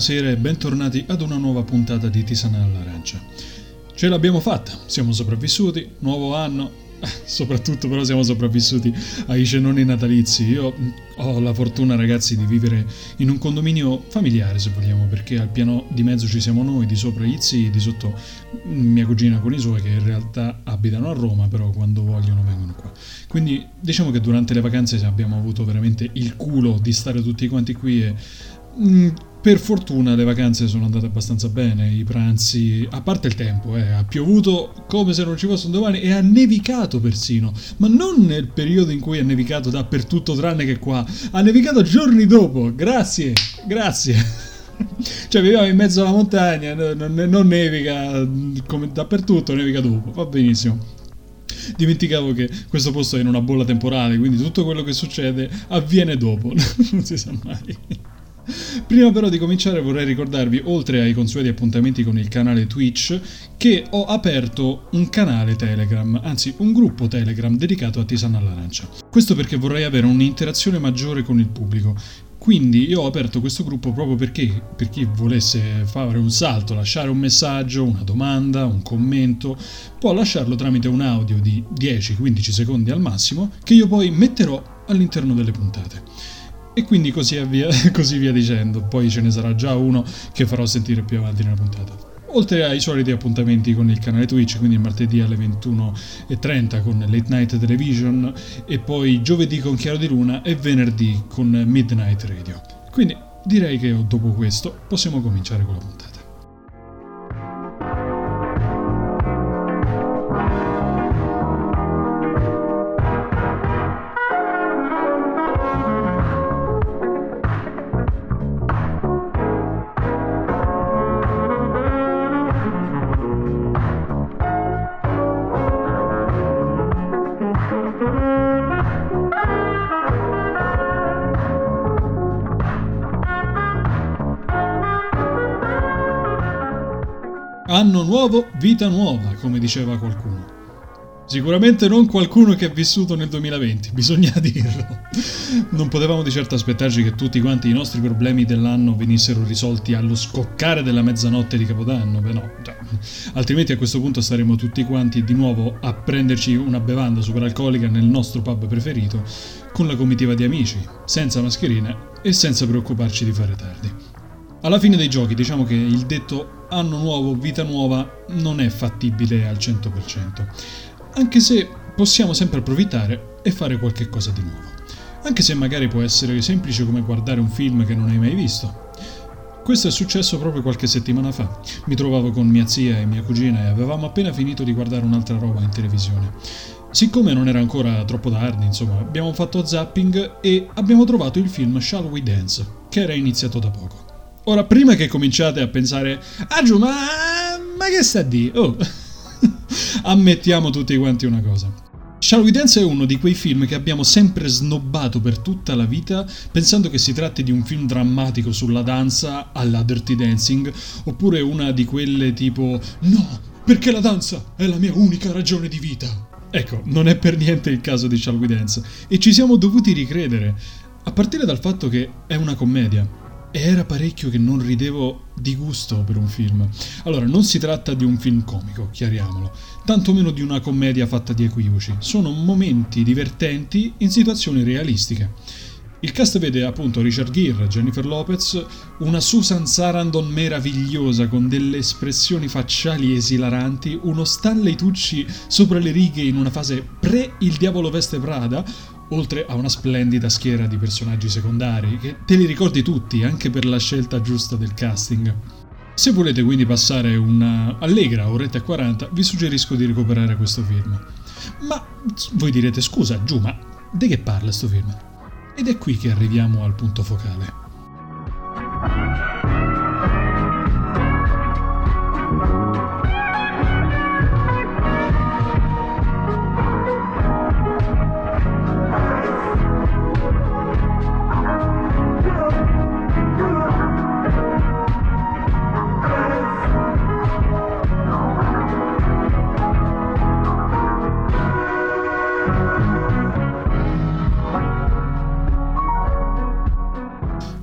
buonasera e bentornati ad una nuova puntata di Tisana all'Arancia. Ce l'abbiamo fatta, siamo sopravvissuti, nuovo anno, soprattutto però siamo sopravvissuti ai cenoni natalizi. Io ho la fortuna, ragazzi, di vivere in un condominio familiare, se vogliamo, perché al piano di mezzo ci siamo noi, di sopra gli zii, di sotto mia cugina con i suoi, che in realtà abitano a Roma, però quando vogliono vengono qua. Quindi diciamo che durante le vacanze abbiamo avuto veramente il culo di stare tutti quanti qui e mm, per fortuna le vacanze sono andate abbastanza bene, i pranzi, a parte il tempo, eh, ha piovuto come se non ci fosse un domani e ha nevicato persino, ma non nel periodo in cui ha nevicato dappertutto tranne che qua, ha nevicato giorni dopo, grazie, grazie. cioè viviamo in mezzo alla montagna, non, non nevica come dappertutto, nevica dopo, va benissimo. Dimenticavo che questo posto è in una bolla temporale, quindi tutto quello che succede avviene dopo, non si sa mai. Prima però di cominciare vorrei ricordarvi, oltre ai consueti appuntamenti con il canale Twitch, che ho aperto un canale Telegram, anzi un gruppo Telegram dedicato a Tisana all'Arancia. Questo perché vorrei avere un'interazione maggiore con il pubblico. Quindi io ho aperto questo gruppo proprio perché per chi volesse fare un salto, lasciare un messaggio, una domanda, un commento, può lasciarlo tramite un audio di 10-15 secondi al massimo che io poi metterò all'interno delle puntate. E quindi così via, così via dicendo. Poi ce ne sarà già uno che farò sentire più avanti nella puntata. Oltre ai soliti appuntamenti con il canale Twitch, quindi martedì alle 21.30 con Late Night Television e poi giovedì con Chiaro di Luna e venerdì con Midnight Radio. Quindi direi che dopo questo possiamo cominciare con la puntata. Anno nuovo, vita nuova, come diceva qualcuno. Sicuramente non qualcuno che ha vissuto nel 2020, bisogna dirlo. Non potevamo di certo aspettarci che tutti quanti i nostri problemi dell'anno venissero risolti allo scoccare della mezzanotte di Capodanno, beh no, cioè, altrimenti a questo punto staremo tutti quanti di nuovo a prenderci una bevanda superalcolica nel nostro pub preferito, con la comitiva di amici, senza mascherine e senza preoccuparci di fare tardi. Alla fine dei giochi diciamo che il detto anno nuovo, vita nuova non è fattibile al 100%, anche se possiamo sempre approfittare e fare qualche cosa di nuovo, anche se magari può essere semplice come guardare un film che non hai mai visto. Questo è successo proprio qualche settimana fa. Mi trovavo con mia zia e mia cugina e avevamo appena finito di guardare un'altra roba in televisione. Siccome non era ancora troppo tardi, insomma, abbiamo fatto zapping e abbiamo trovato il film Shall We Dance, che era iniziato da poco. Ora, prima che cominciate a pensare, ah giù, ma, ma che sta di? Oh, ammettiamo tutti quanti una cosa. Shall We Dance è uno di quei film che abbiamo sempre snobbato per tutta la vita, pensando che si tratti di un film drammatico sulla danza alla Dirty Dancing, oppure una di quelle tipo No, perché la danza è la mia unica ragione di vita. Ecco, non è per niente il caso di Shall We Dance, e ci siamo dovuti ricredere, a partire dal fatto che è una commedia. Era parecchio che non ridevo di gusto per un film. Allora, non si tratta di un film comico, chiariamolo, tantomeno di una commedia fatta di equivoci. Sono momenti divertenti in situazioni realistiche. Il cast vede appunto Richard Gere, Jennifer Lopez, una Susan Sarandon meravigliosa con delle espressioni facciali esilaranti, uno Stanley Tucci sopra le righe in una fase pre Il diavolo veste Prada, oltre a una splendida schiera di personaggi secondari, che te li ricordi tutti anche per la scelta giusta del casting. Se volete quindi passare una allegra oretta e 40, vi suggerisco di recuperare questo film. Ma voi direte scusa, giù, ma di che parla sto film? Ed è qui che arriviamo al punto focale.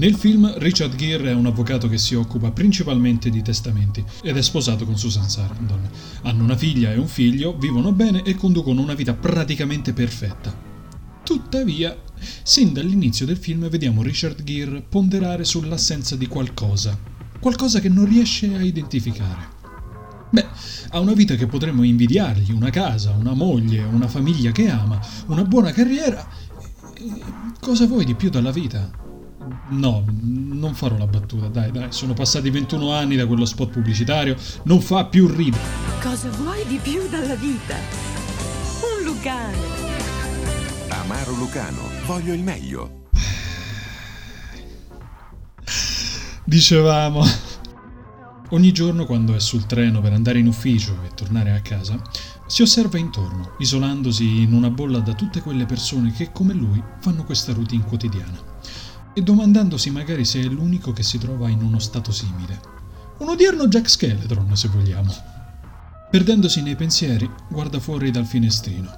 Nel film Richard Gere è un avvocato che si occupa principalmente di testamenti ed è sposato con Susan Sarandon. Hanno una figlia e un figlio, vivono bene e conducono una vita praticamente perfetta. Tuttavia, sin dall'inizio del film vediamo Richard Gere ponderare sull'assenza di qualcosa, qualcosa che non riesce a identificare. Beh, ha una vita che potremmo invidiargli, una casa, una moglie, una famiglia che ama, una buona carriera. Cosa vuoi di più dalla vita? No, non farò la battuta, dai, dai, sono passati 21 anni da quello spot pubblicitario, non fa più ridere. Cosa vuoi di più dalla vita? Un Lucano. Amaro Lucano, voglio il meglio. Dicevamo. Ogni giorno quando è sul treno per andare in ufficio e tornare a casa, si osserva intorno, isolandosi in una bolla da tutte quelle persone che come lui fanno questa routine quotidiana e domandandosi magari se è l'unico che si trova in uno stato simile. Un odierno Jack Skeleton, se vogliamo. Perdendosi nei pensieri, guarda fuori dal finestrino,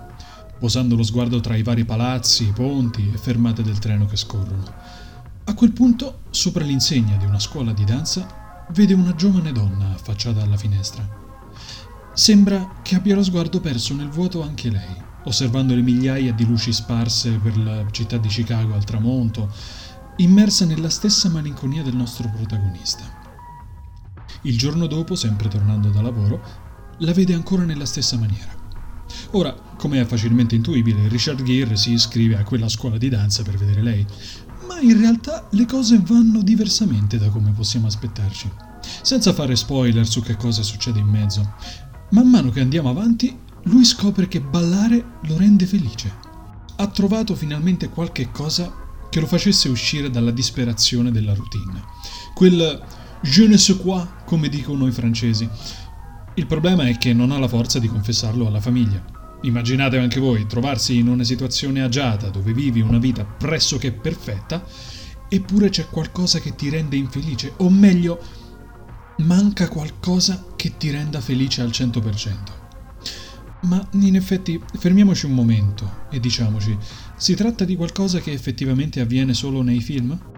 posando lo sguardo tra i vari palazzi, ponti e fermate del treno che scorrono. A quel punto, sopra l'insegna di una scuola di danza, vede una giovane donna affacciata alla finestra. Sembra che abbia lo sguardo perso nel vuoto anche lei, osservando le migliaia di luci sparse per la città di Chicago al tramonto, immersa nella stessa malinconia del nostro protagonista. Il giorno dopo, sempre tornando da lavoro, la vede ancora nella stessa maniera. Ora, come è facilmente intuibile, Richard Gere si iscrive a quella scuola di danza per vedere lei, ma in realtà le cose vanno diversamente da come possiamo aspettarci. Senza fare spoiler su che cosa succede in mezzo, man mano che andiamo avanti, lui scopre che ballare lo rende felice. Ha trovato finalmente qualche cosa che lo facesse uscire dalla disperazione della routine. Quel je ne sais quoi, come dicono i francesi. Il problema è che non ha la forza di confessarlo alla famiglia. Immaginate anche voi trovarsi in una situazione agiata dove vivi una vita pressoché perfetta, eppure c'è qualcosa che ti rende infelice, o meglio, manca qualcosa che ti renda felice al 100%. Ma in effetti fermiamoci un momento e diciamoci, si tratta di qualcosa che effettivamente avviene solo nei film?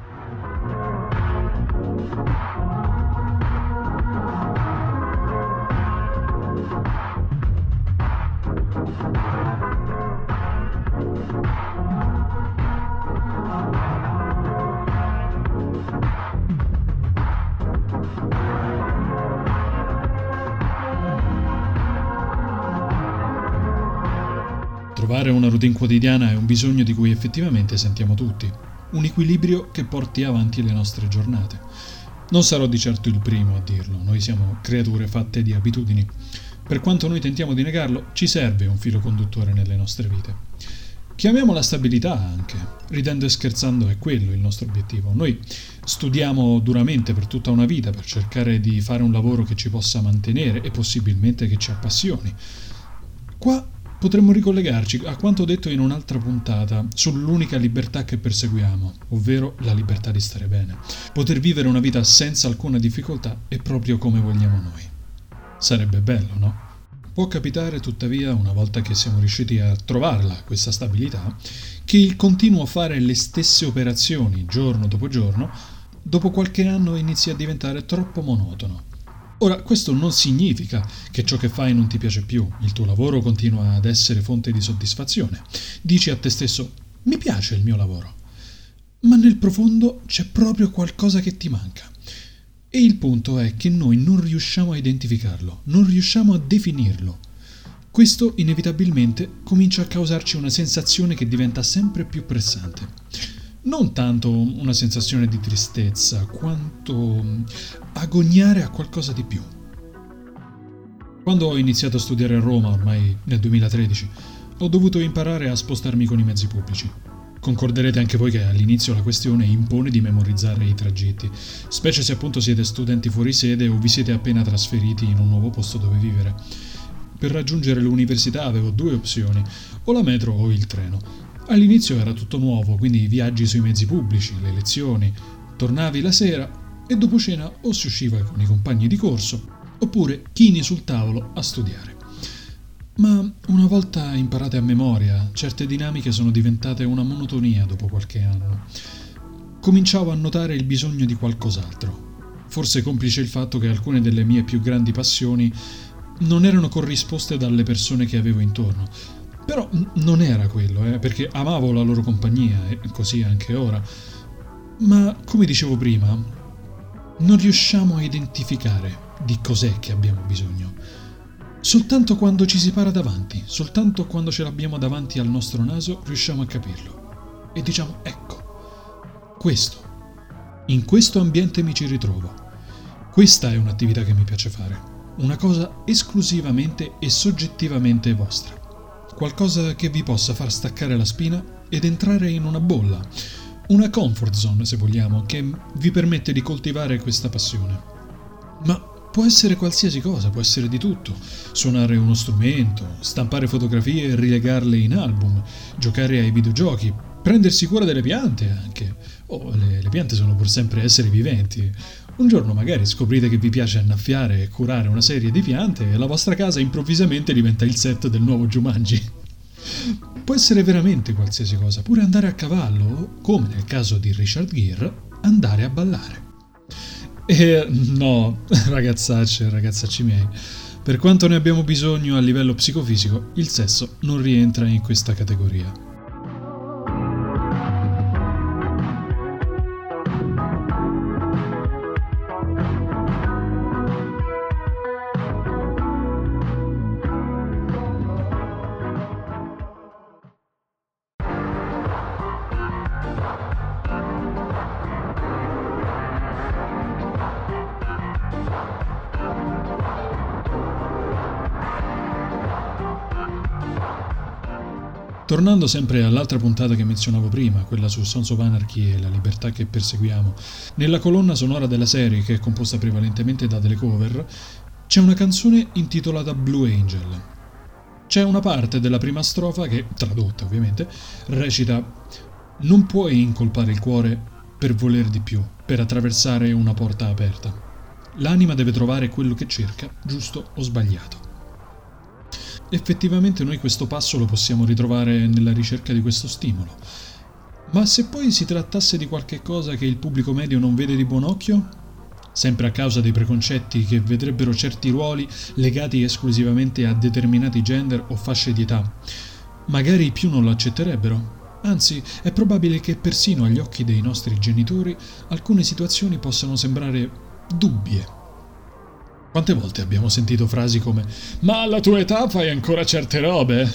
Trovare una routine quotidiana è un bisogno di cui effettivamente sentiamo tutti, un equilibrio che porti avanti le nostre giornate. Non sarò di certo il primo a dirlo, noi siamo creature fatte di abitudini. Per quanto noi tentiamo di negarlo, ci serve un filo conduttore nelle nostre vite. Chiamiamola stabilità anche, ridendo e scherzando è quello il nostro obiettivo. Noi studiamo duramente per tutta una vita per cercare di fare un lavoro che ci possa mantenere e possibilmente che ci appassioni. Qua potremmo ricollegarci a quanto detto in un'altra puntata sull'unica libertà che perseguiamo, ovvero la libertà di stare bene. Poter vivere una vita senza alcuna difficoltà è proprio come vogliamo noi. Sarebbe bello, no? Può capitare tuttavia, una volta che siamo riusciti a trovarla, questa stabilità, che il continuo fare le stesse operazioni giorno dopo giorno, dopo qualche anno inizi a diventare troppo monotono Ora, questo non significa che ciò che fai non ti piace più, il tuo lavoro continua ad essere fonte di soddisfazione. Dici a te stesso, mi piace il mio lavoro, ma nel profondo c'è proprio qualcosa che ti manca. E il punto è che noi non riusciamo a identificarlo, non riusciamo a definirlo. Questo inevitabilmente comincia a causarci una sensazione che diventa sempre più pressante non tanto una sensazione di tristezza, quanto mm, agognare a qualcosa di più. Quando ho iniziato a studiare a Roma, ormai nel 2013, ho dovuto imparare a spostarmi con i mezzi pubblici. Concorderete anche voi che all'inizio la questione impone di memorizzare i tragitti, specie se appunto siete studenti fuori sede o vi siete appena trasferiti in un nuovo posto dove vivere. Per raggiungere l'università avevo due opzioni, o la metro o il treno, All'inizio era tutto nuovo, quindi i viaggi sui mezzi pubblici, le lezioni, tornavi la sera e dopo cena o si usciva con i compagni di corso, oppure chini sul tavolo a studiare. Ma una volta imparate a memoria, certe dinamiche sono diventate una monotonia dopo qualche anno. cominciavo a notare il bisogno di qualcos'altro. Forse complice il fatto che alcune delle mie più grandi passioni non erano corrisposte dalle persone che avevo intorno. Però non era quello, eh, perché amavo la loro compagnia e così anche ora. Ma, come dicevo prima, non riusciamo a identificare di cos'è che abbiamo bisogno. Soltanto quando ci si para davanti, soltanto quando ce l'abbiamo davanti al nostro naso, riusciamo a capirlo. E diciamo, ecco, questo, in questo ambiente mi ci ritrovo. Questa è un'attività che mi piace fare una cosa esclusivamente e soggettivamente vostra. Qualcosa che vi possa far staccare la spina ed entrare in una bolla, una comfort zone se vogliamo, che vi permette di coltivare questa passione. Ma può essere qualsiasi cosa, può essere di tutto. Suonare uno strumento, stampare fotografie e rilegarle in album, giocare ai videogiochi, prendersi cura delle piante anche. Oh, le, le piante sono pur sempre esseri viventi. Un giorno magari scoprite che vi piace annaffiare e curare una serie di piante e la vostra casa improvvisamente diventa il set del nuovo Jumanji. Può essere veramente qualsiasi cosa, pure andare a cavallo, come nel caso di Richard Gere, andare a ballare. E no, ragazzacce e ragazzacci miei, per quanto ne abbiamo bisogno a livello psicofisico, il sesso non rientra in questa categoria. Tornando sempre all'altra puntata che menzionavo prima, quella su Sons of Anarchy e la libertà che perseguiamo, nella colonna sonora della serie, che è composta prevalentemente da delle cover, c'è una canzone intitolata Blue Angel. C'è una parte della prima strofa che, tradotta ovviamente, recita Non puoi incolpare il cuore per voler di più, per attraversare una porta aperta. L'anima deve trovare quello che cerca, giusto o sbagliato. Effettivamente noi questo passo lo possiamo ritrovare nella ricerca di questo stimolo. Ma se poi si trattasse di qualche cosa che il pubblico medio non vede di buon occhio? Sempre a causa dei preconcetti che vedrebbero certi ruoli legati esclusivamente a determinati gender o fasce di età. Magari i più non lo accetterebbero. Anzi, è probabile che persino agli occhi dei nostri genitori alcune situazioni possano sembrare dubbie quante volte abbiamo sentito frasi come Ma alla tua età fai ancora certe robe?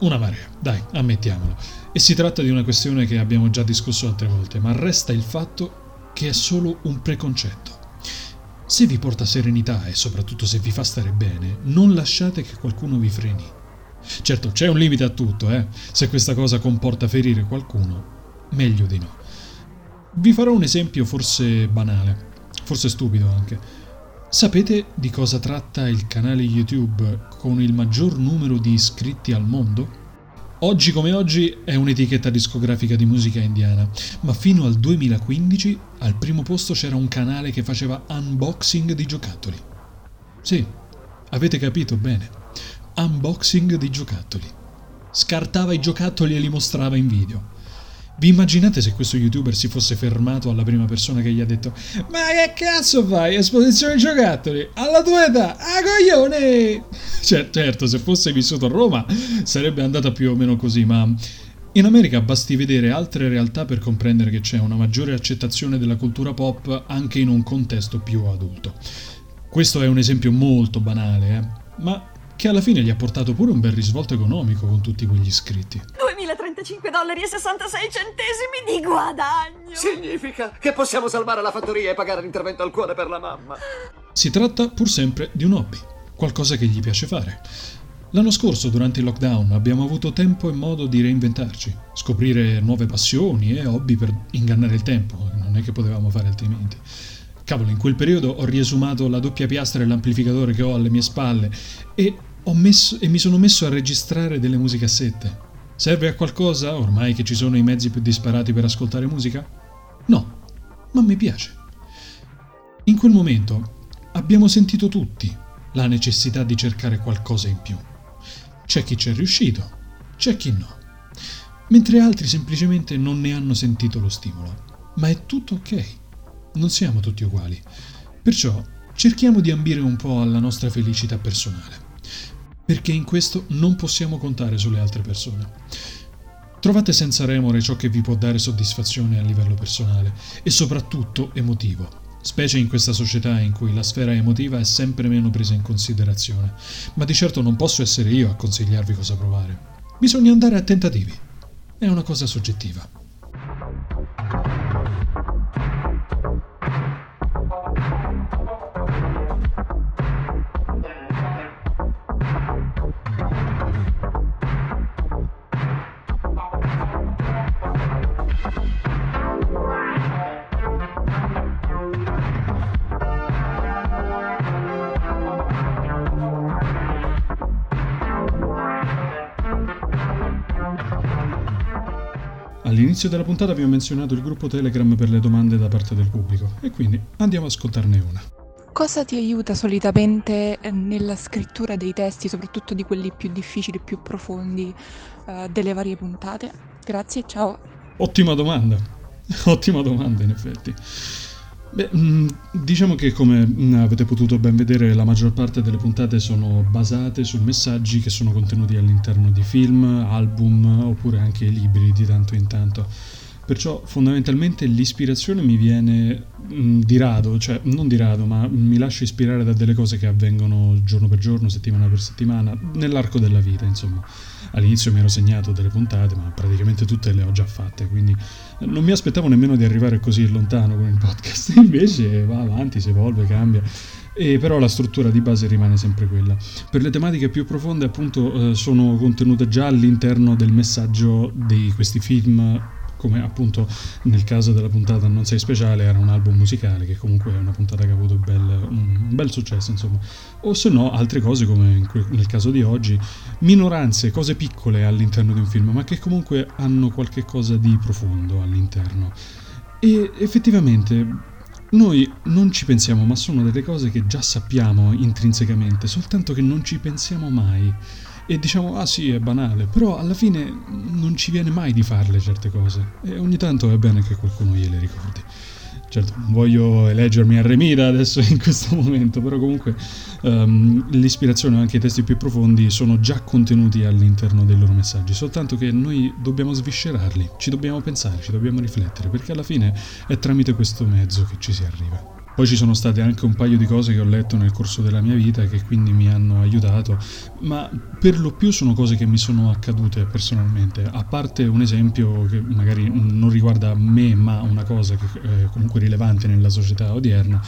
Una marea, dai, ammettiamolo. E si tratta di una questione che abbiamo già discusso altre volte, ma resta il fatto che è solo un preconcetto. Se vi porta serenità e soprattutto se vi fa stare bene, non lasciate che qualcuno vi freni. Certo, c'è un limite a tutto, eh? Se questa cosa comporta ferire qualcuno, meglio di no. Vi farò un esempio forse banale, forse stupido anche. Sapete di cosa tratta il canale YouTube con il maggior numero di iscritti al mondo? Oggi come oggi è un'etichetta discografica di musica indiana, ma fino al 2015 al primo posto c'era un canale che faceva unboxing di giocattoli. Sì, avete capito bene. Unboxing di giocattoli. Scartava i giocattoli e li mostrava in video. Vi immaginate se questo youtuber si fosse fermato alla prima persona che gli ha detto Ma che cazzo fai? Esposizione giocattoli? Alla tua età? Ah coglione! Cioè, certo, se fosse vissuto a Roma sarebbe andata più o meno così, ma in America basti vedere altre realtà per comprendere che c'è una maggiore accettazione della cultura pop anche in un contesto più adulto. Questo è un esempio molto banale, eh? ma che alla fine gli ha portato pure un bel risvolto economico con tutti quegli iscritti. 2035 dollari e 66 centesimi di guadagno! Significa che possiamo salvare la fattoria e pagare l'intervento al cuore per la mamma. Si tratta pur sempre di un hobby, qualcosa che gli piace fare. L'anno scorso, durante il lockdown, abbiamo avuto tempo e modo di reinventarci, scoprire nuove passioni e hobby per ingannare il tempo, non è che potevamo fare altrimenti. Cavolo, in quel periodo ho riesumato la doppia piastra e l'amplificatore che ho alle mie spalle e messo, e mi sono messo a registrare delle musicassette. Serve a qualcosa ormai che ci sono i mezzi più disparati per ascoltare musica? No, ma mi piace. In quel momento abbiamo sentito tutti la necessità di cercare qualcosa in più. C'è chi ci è riuscito, c'è chi no, mentre altri semplicemente non ne hanno sentito lo stimolo. ma è tutto ok. Non siamo tutti uguali. Perciò cerchiamo di ambire un po' alla nostra felicità personale, perché in questo non possiamo contare sulle altre persone. Trovate senza remore ciò che vi può dare soddisfazione a livello personale e soprattutto emotivo, specie in questa società in cui la sfera emotiva è sempre meno presa in considerazione, ma di certo non posso essere io a consigliarvi cosa provare. Bisogna andare a tentativi. È una cosa soggettiva. All'inizio della puntata vi ho menzionato il gruppo Telegram per le domande da parte del pubblico e quindi andiamo a ascoltarne una. Cosa ti aiuta solitamente eh, nella scrittura dei testi, soprattutto di quelli più difficili, più profondi eh, delle varie puntate? Grazie, ciao. Ottima domanda, ottima domanda in effetti. Beh, mm, diciamo che come mm, avete potuto ben vedere la maggior parte delle puntate sono basate su messaggi che sono contenuti all'interno di film, album oppure anche libri di tanto in tanto. Perciò fondamentalmente l'ispirazione mi viene mm, di rado, cioè non di rado, ma mi lascio ispirare da delle cose che avvengono giorno per giorno, settimana per settimana, nell'arco della vita, insomma. All'inizio mi ero segnato delle puntate, ma praticamente tutte le ho già fatte, quindi non mi aspettavo nemmeno di arrivare così lontano con il podcast. Invece va avanti, si evolve, cambia. E però la struttura di base rimane sempre quella. Per le tematiche più profonde, appunto, eh, sono contenute già all'interno del messaggio di questi film come appunto nel caso della puntata Non sei speciale era un album musicale che comunque è una puntata che ha avuto bel, un bel successo insomma. O se no altre cose come nel caso di oggi minoranze, cose piccole all'interno di un film ma che comunque hanno qualche cosa di profondo all'interno. E effettivamente noi non ci pensiamo ma sono delle cose che già sappiamo intrinsecamente soltanto che non ci pensiamo mai e diciamo ah sì è banale, però alla fine non ci viene mai di farle certe cose e ogni tanto è bene che qualcuno gliele ricordi. Certo, non voglio eleggermi a Remira adesso in questo momento, però comunque um, l'ispirazione anche i testi più profondi sono già contenuti all'interno dei loro messaggi, soltanto che noi dobbiamo sviscerarli, ci dobbiamo pensare, ci dobbiamo riflettere, perché alla fine è tramite questo mezzo che ci si arriva. Poi ci sono state anche un paio di cose che ho letto nel corso della mia vita che quindi mi hanno aiutato, ma per lo più sono cose che mi sono accadute personalmente, a parte un esempio che magari non riguarda me, ma una cosa che è comunque rilevante nella società odierna,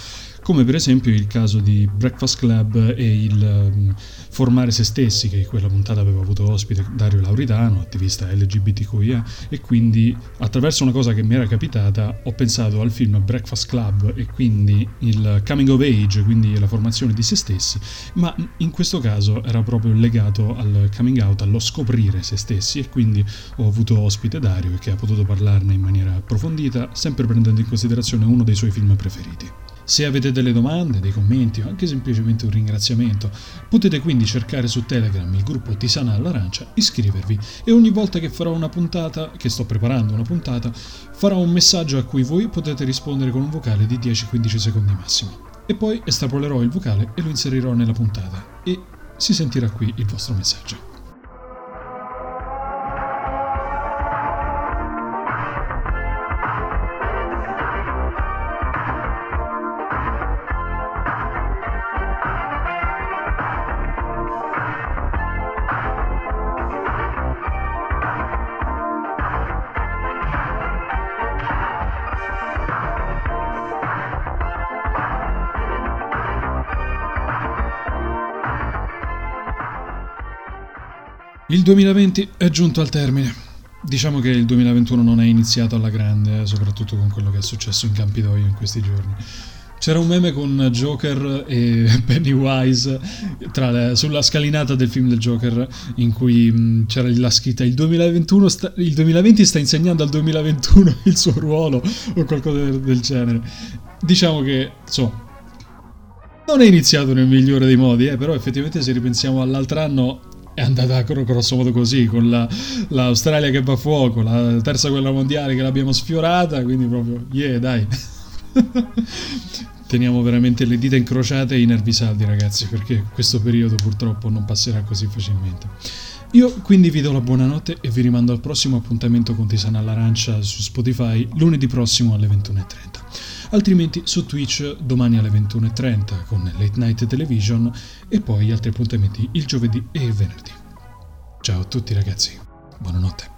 come per esempio il caso di Breakfast Club e il um, Formare se stessi, che quella puntata aveva avuto ospite Dario Lauritano, attivista LGBTQIA, e quindi attraverso una cosa che mi era capitata ho pensato al film Breakfast Club e quindi il coming of age, quindi la formazione di se stessi, ma in questo caso era proprio legato al coming out, allo scoprire se stessi e quindi ho avuto ospite Dario che ha potuto parlarne in maniera approfondita, sempre prendendo in considerazione uno dei suoi film preferiti. Se avete delle domande, dei commenti o anche semplicemente un ringraziamento, potete quindi cercare su Telegram il gruppo Tisana all'Arancia, iscrivervi e ogni volta che farò una puntata, che sto preparando una puntata, farò un messaggio a cui voi potete rispondere con un vocale di 10-15 secondi massimo. E poi estrapolerò il vocale e lo inserirò nella puntata e si sentirà qui il vostro messaggio. 2020 è giunto al termine. Diciamo che il 2021 non è iniziato alla grande, eh, soprattutto con quello che è successo in Campidoglio in questi giorni. C'era un meme con Joker e Pennywise le, sulla scalinata del film del Joker in cui mh, c'era la scritta il, 2021 sta, il 2020 sta insegnando al 2021 il suo ruolo o qualcosa del, del genere. Diciamo che, insomma, non è iniziato nel migliore dei modi, eh, però effettivamente se ripensiamo all'altro anno è andata grosso modo così, con la, l'Australia che va a fuoco, la terza guerra mondiale che l'abbiamo sfiorata, quindi proprio, yeah, dai. Teniamo veramente le dita incrociate e i nervi saldi, ragazzi, perché questo periodo purtroppo non passerà così facilmente. Io quindi vi do la buonanotte e vi rimando al prossimo appuntamento con Tisana all'Arancia su Spotify lunedì prossimo alle 21.30. Altrimenti su Twitch domani alle 21.30 con Late Night Television e poi altri appuntamenti il giovedì e il venerdì. Ciao a tutti ragazzi, buonanotte.